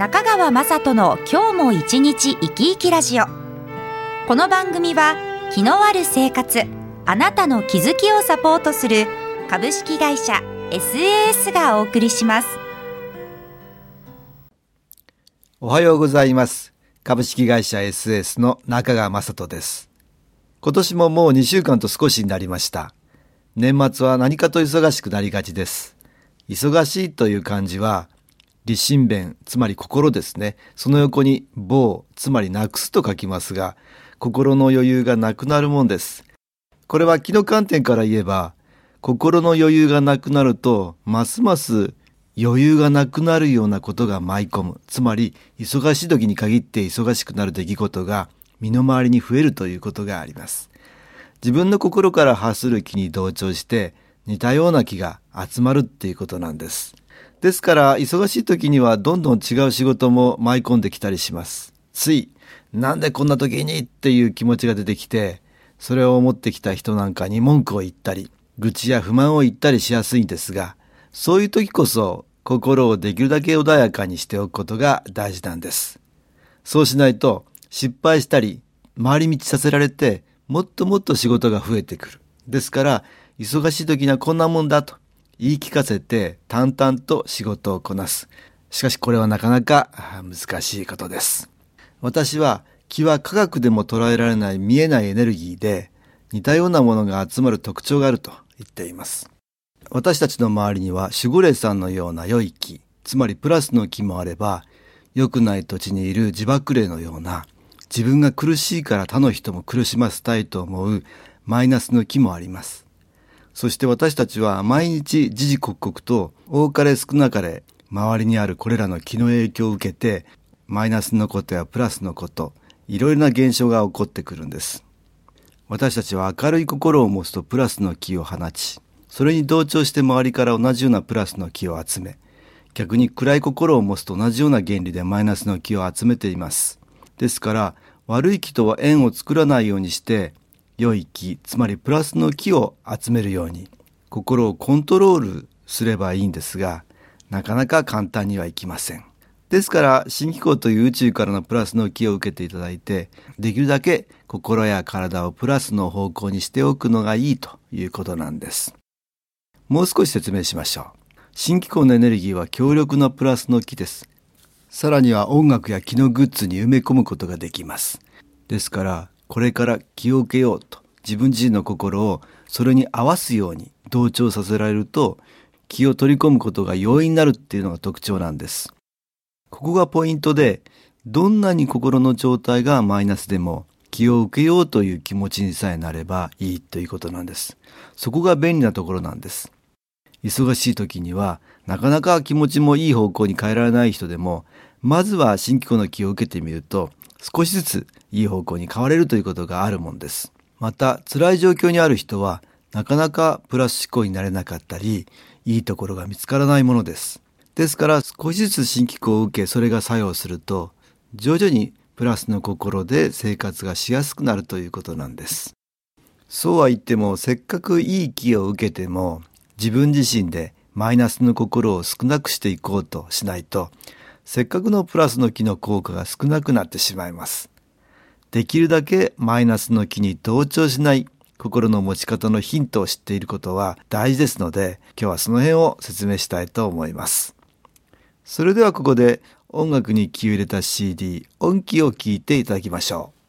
中川雅人の今日も一日生き生きラジオ。この番組は気のある生活あなたの気づきをサポートする株式会社 SAS がお送りします。おはようございます。株式会社 SAS の中川雅人です。今年ももう2週間と少しになりました。年末は何かと忙しくなりがちです。忙しいという漢字は立身弁つまり心ですね。その横に棒つまりなくすと書きますが心の余裕がなくなるもんです。これは気の観点から言えば心の余裕がなくなるとますます余裕がなくなるようなことが舞い込む。つまり忙しい時に限って忙しくなる出来事が身の回りに増えるということがあります。自分の心から発する気に同調して似たような気が集まるっていうことなんです。ですから忙しい時にはどんどん違う仕事も舞い込んできたりします。つい、なんでこんな時にっていう気持ちが出てきて、それを思ってきた人なんかに文句を言ったり、愚痴や不満を言ったりしやすいんですが、そういう時こそ心をできるだけ穏やかにしておくことが大事なんです。そうしないと失敗したり、回り道させられて、もっともっと仕事が増えてくる。ですから、忙しい時にはこんなもんだと言い聞かせて淡々と仕事をこなす。しかしこれはなかなか難しいことです。私は気は科学でも捉えられない見えないエネルギーで似たようなものが集まる特徴があると言っています。私たちの周りには守護霊さんのような良い気、つまりプラスの気もあれば、良くない土地にいる自爆霊のような自分が苦しいから他の人も苦しませたいと思うマイナスの気もあります。そして私たちは毎日時々刻々と多かれ少なかれ周りにあるこれらの気の影響を受けてマイナスのことやプラスのこといろいろな現象が起こってくるんです。私たちは明るい心を持つとプラスの気を放ちそれに同調して周りから同じようなプラスの気を集め逆に暗い心を持つと同じような原理でマイナスの気を集めています。ですから悪い気とは縁を作らないようにして良い気つまりプラスの気を集めるように心をコントロールすればいいんですがなかなか簡単にはいきません。ですから新機構という宇宙からのプラスの気を受けていただいてできるだけ心や体をプラスの方向にしておくのがいいということなんです。もう少し説明しましょう。新機構のエネルギーは強力なプラスの気です。さらには音楽や気のグッズに埋め込むことができます。ですからこれから気を受けようと自分自身の心をそれに合わすように同調させられると気を取り込むことが容易になるっていうのが特徴なんです。ここがポイントでどんなに心の状態がマイナスでも気を受けようという気持ちにさえなればいいということなんです。そこが便利なところなんです。忙しい時にはなかなか気持ちもいい方向に変えられない人でもまずは新機構の気を受けてみると少しずついい方向に変われるということがあるもんです。また辛い状況にある人はなかなかプラス思考になれなかったりいいところが見つからないものです。ですから少しずつ新機構を受けそれが作用すると徐々にプラスの心で生活がしやすくなるということなんです。そうは言ってもせっかくいい気を受けても自分自身でマイナスの心を少なくしていこうとしないとせっかくのプラスの木の効果が少なくなってしまいます。できるだけマイナスの木に同調しない心の持ち方のヒントを知っていることは大事ですので、今日はその辺を説明したいと思います。それではここで音楽に気を入れた CD 音機を聞いていただきましょう。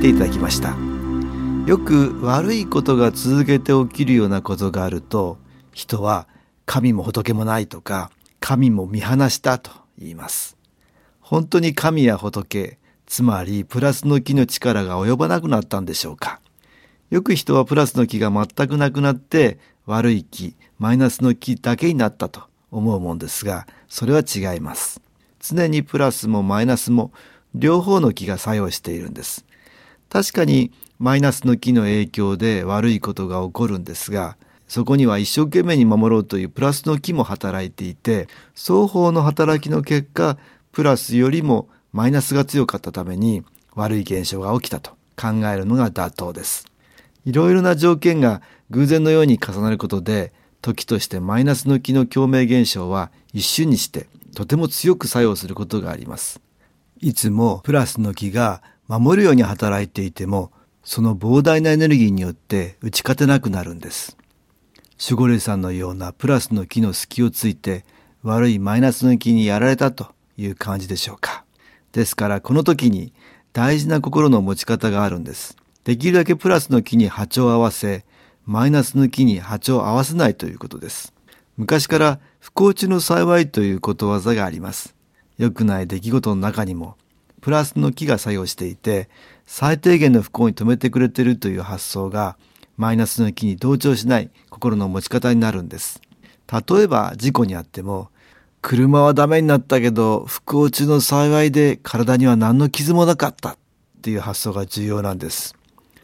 木を聞いていただきました。よく悪いことが続けて起きるようなことがあると人は神も仏もないとか神も見放したと言います。本当に神や仏つまりプラスの木の力が及ばなくなったんでしょうか。よく人はプラスの木が全くなくなって悪い木マイナスの木だけになったと思うもんですがそれは違います。常にプラスもマイナスも両方の木が作用しているんです。確かにマイナスの木の影響で悪いことが起こるんですが、そこには一生懸命に守ろうというプラスの木も働いていて、双方の働きの結果、プラスよりもマイナスが強かったために悪い現象が起きたと考えるのが妥当です。いろいろな条件が偶然のように重なることで、時としてマイナスの木の共鳴現象は一瞬にしてとても強く作用することがあります。いつもプラスの木が守るように働いていても、その膨大なエネルギーによって打ち勝てなくなるんです。守護霊さんのようなプラスの木の隙をついて悪いマイナスの木にやられたという感じでしょうか。ですからこの時に大事な心の持ち方があるんです。できるだけプラスの木に波長を合わせ、マイナスの木に波長を合わせないということです。昔から不幸中の幸いということわざがあります。良くない出来事の中にもプラスの木が作用していて最低限の不幸に止めてくれているという発想がマイナスの木に同調しない心の持ち方になるんです。例えば事故にあっても車はダメになったけど不幸中の幸いで体には何の傷もなかったっていう発想が重要なんです。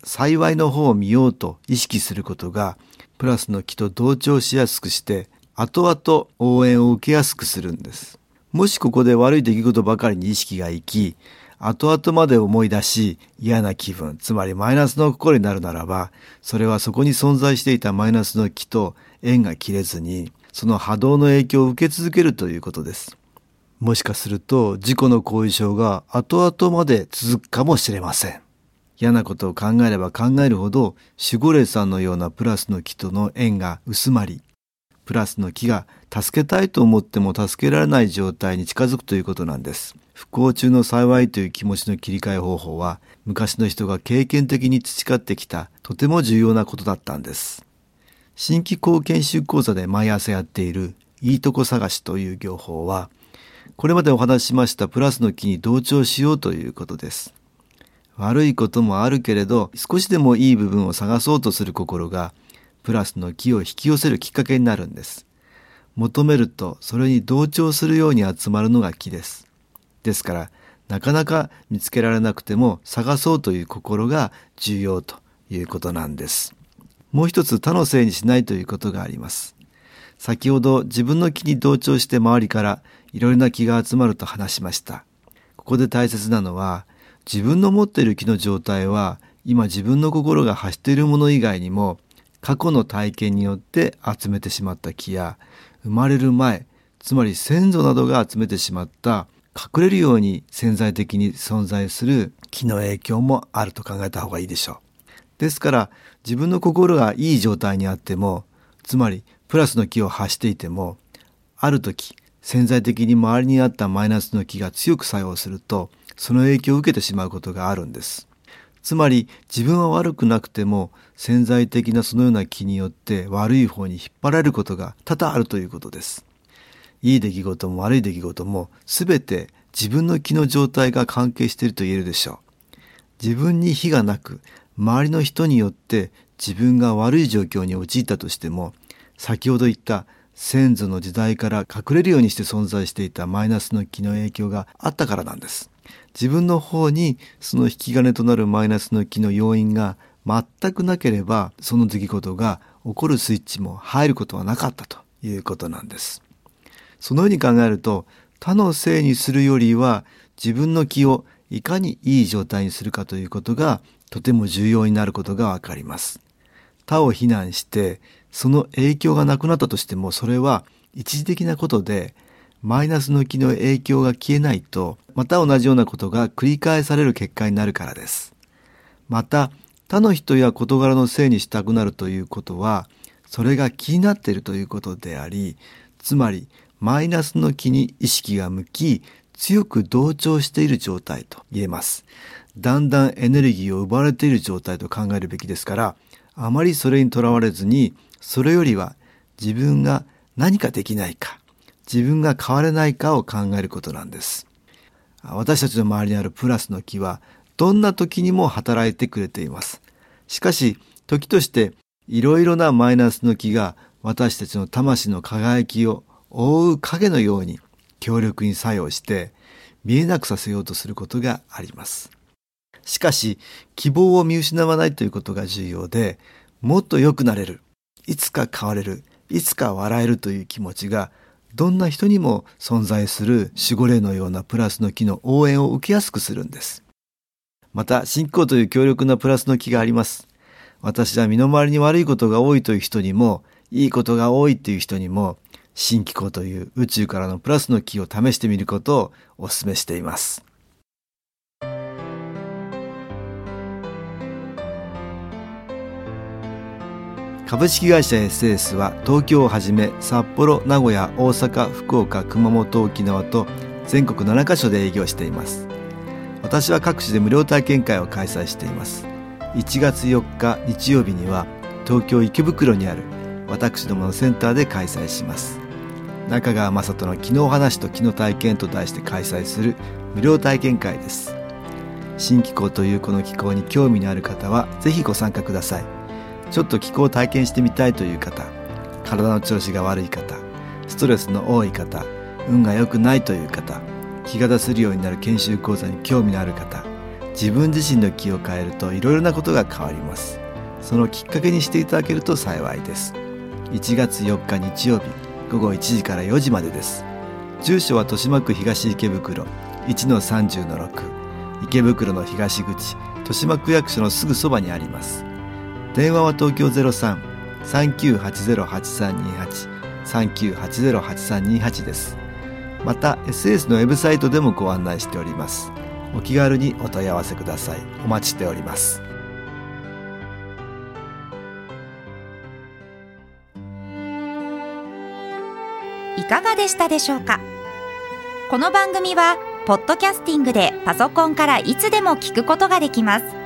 幸いの方を見ようと意識することがプラスの木と同調しやすくして後々応援を受けやすくするんです。もしここで悪い出来事ばかりに意識がいき、後々まで思い出し嫌な気分、つまりマイナスの心になるならば、それはそこに存在していたマイナスの気と縁が切れずに、その波動の影響を受け続けるということです。もしかすると事故の後遺症が後々まで続くかもしれません。嫌なことを考えれば考えるほど守護霊さんのようなプラスの気との縁が薄まりプラスの木が助けたいと思っても助けられない状態に近づくということなんです。不幸中の幸いという気持ちの切り替え方法は昔の人が経験的に培ってきたとても重要なことだったんです。新規校研修講座で毎朝やっているいいとこ探しという業法はこれまでお話ししましたプラスの木に同調しようということです。悪いこともあるけれど少しでもいい部分を探そうとする心がプラスの木を引き寄せるきっかけになるんです。求めるとそれに同調するように集まるのが木です。ですからなかなか見つけられなくても探そうという心が重要ということなんです。もう一つ他のせいにしないということがあります。先ほど自分の木に同調して周りからいろいろな木が集まると話しました。ここで大切なのは自分の持っている木の状態は今自分の心が発しているもの以外にも過去の体験によって集めてしまった木や生まれる前つまり先祖などが集めてしまった隠れるように潜在的に存在する木の影響もあると考えた方がいいでしょう。ですから自分の心がいい状態にあってもつまりプラスの木を発していてもある時潜在的に周りにあったマイナスの木が強く作用するとその影響を受けてしまうことがあるんです。つまり自分は悪くなくても潜在的なそのような気によって悪い方に引っ張られることが多々あるということです。いい出来事も悪い出来事も全て自分の気の状態が関係していると言えるでしょう。自分に非がなく周りの人によって自分が悪い状況に陥ったとしても先ほど言った先祖の時代から隠れるようにして存在していたマイナスの気の影響があったからなんです。自分の方にその引き金となるマイナスの気の要因が全くなければその出来事が起こるスイッチも入ることはなかったということなんです。そのように考えると他のせいにするよりは自分の気をいかにいい状態にするかということがとても重要になることがわかります。他を非難してその影響がなくなったとしてもそれは一時的なことでマイナスの気の影響が消えないと、また同じようなことが繰り返される結果になるからです。また、他の人や事柄のせいにしたくなるということは、それが気になっているということであり、つまり、マイナスの気に意識が向き、強く同調している状態と言えます。だんだんエネルギーを奪われている状態と考えるべきですからあまりそれにとらわれずにそれよりは自分が何かできないか自分が変われないかを考えることなんです私たちの周りにあるプラスの木はどんな時にも働いてくれていますしかし時としていろいろなマイナスの木が私たちの魂の輝きを覆う影のように強力に作用して見えなくさせようとすることがあります。しかし、希望を見失わないということが重要で、もっと良くなれる、いつか変われる、いつか笑えるという気持ちが、どんな人にも存在する守護霊のようなプラスの木の応援を受けやすくするんです。また、信仰という強力なプラスの木があります。私は身の回りに悪いことが多いという人にも、いいことが多いっていう人にも、新機構という宇宙からのプラスの木を試してみることをお勧めしています。株式会社 SS は東京をはじめ札幌、名古屋、大阪、福岡、熊本、沖縄と全国7カ所で営業しています。私は各地で無料体験会を開催しています。1月4日日曜日には東京池袋にある私どものセンターで開催します。中川雅人の「昨日話と昨日体験」と題して開催する無料体験会です新気候というこの気候に興味のある方はぜひご参加くださいちょっと気候を体験してみたいという方体の調子が悪い方ストレスの多い方運が良くないという方気が出せるようになる研修講座に興味のある方自分自身の気を変えるといろいろなことが変わります。そのきっかけにしていただけると幸いです。1月4日日曜日午後1時から4時までです。住所は豊島区東池袋1-30-6池袋の東口豊島区役所のすぐそばにあります。電話は東京03-3980-8328 3980-8328です。また SS のウェブサイトでもご案内しております。お気軽にお問い合わせください。お待ちしております。いかがでしたでしょうか？この番組はポッドキャスティングでパソコンからいつでも聞くことができます。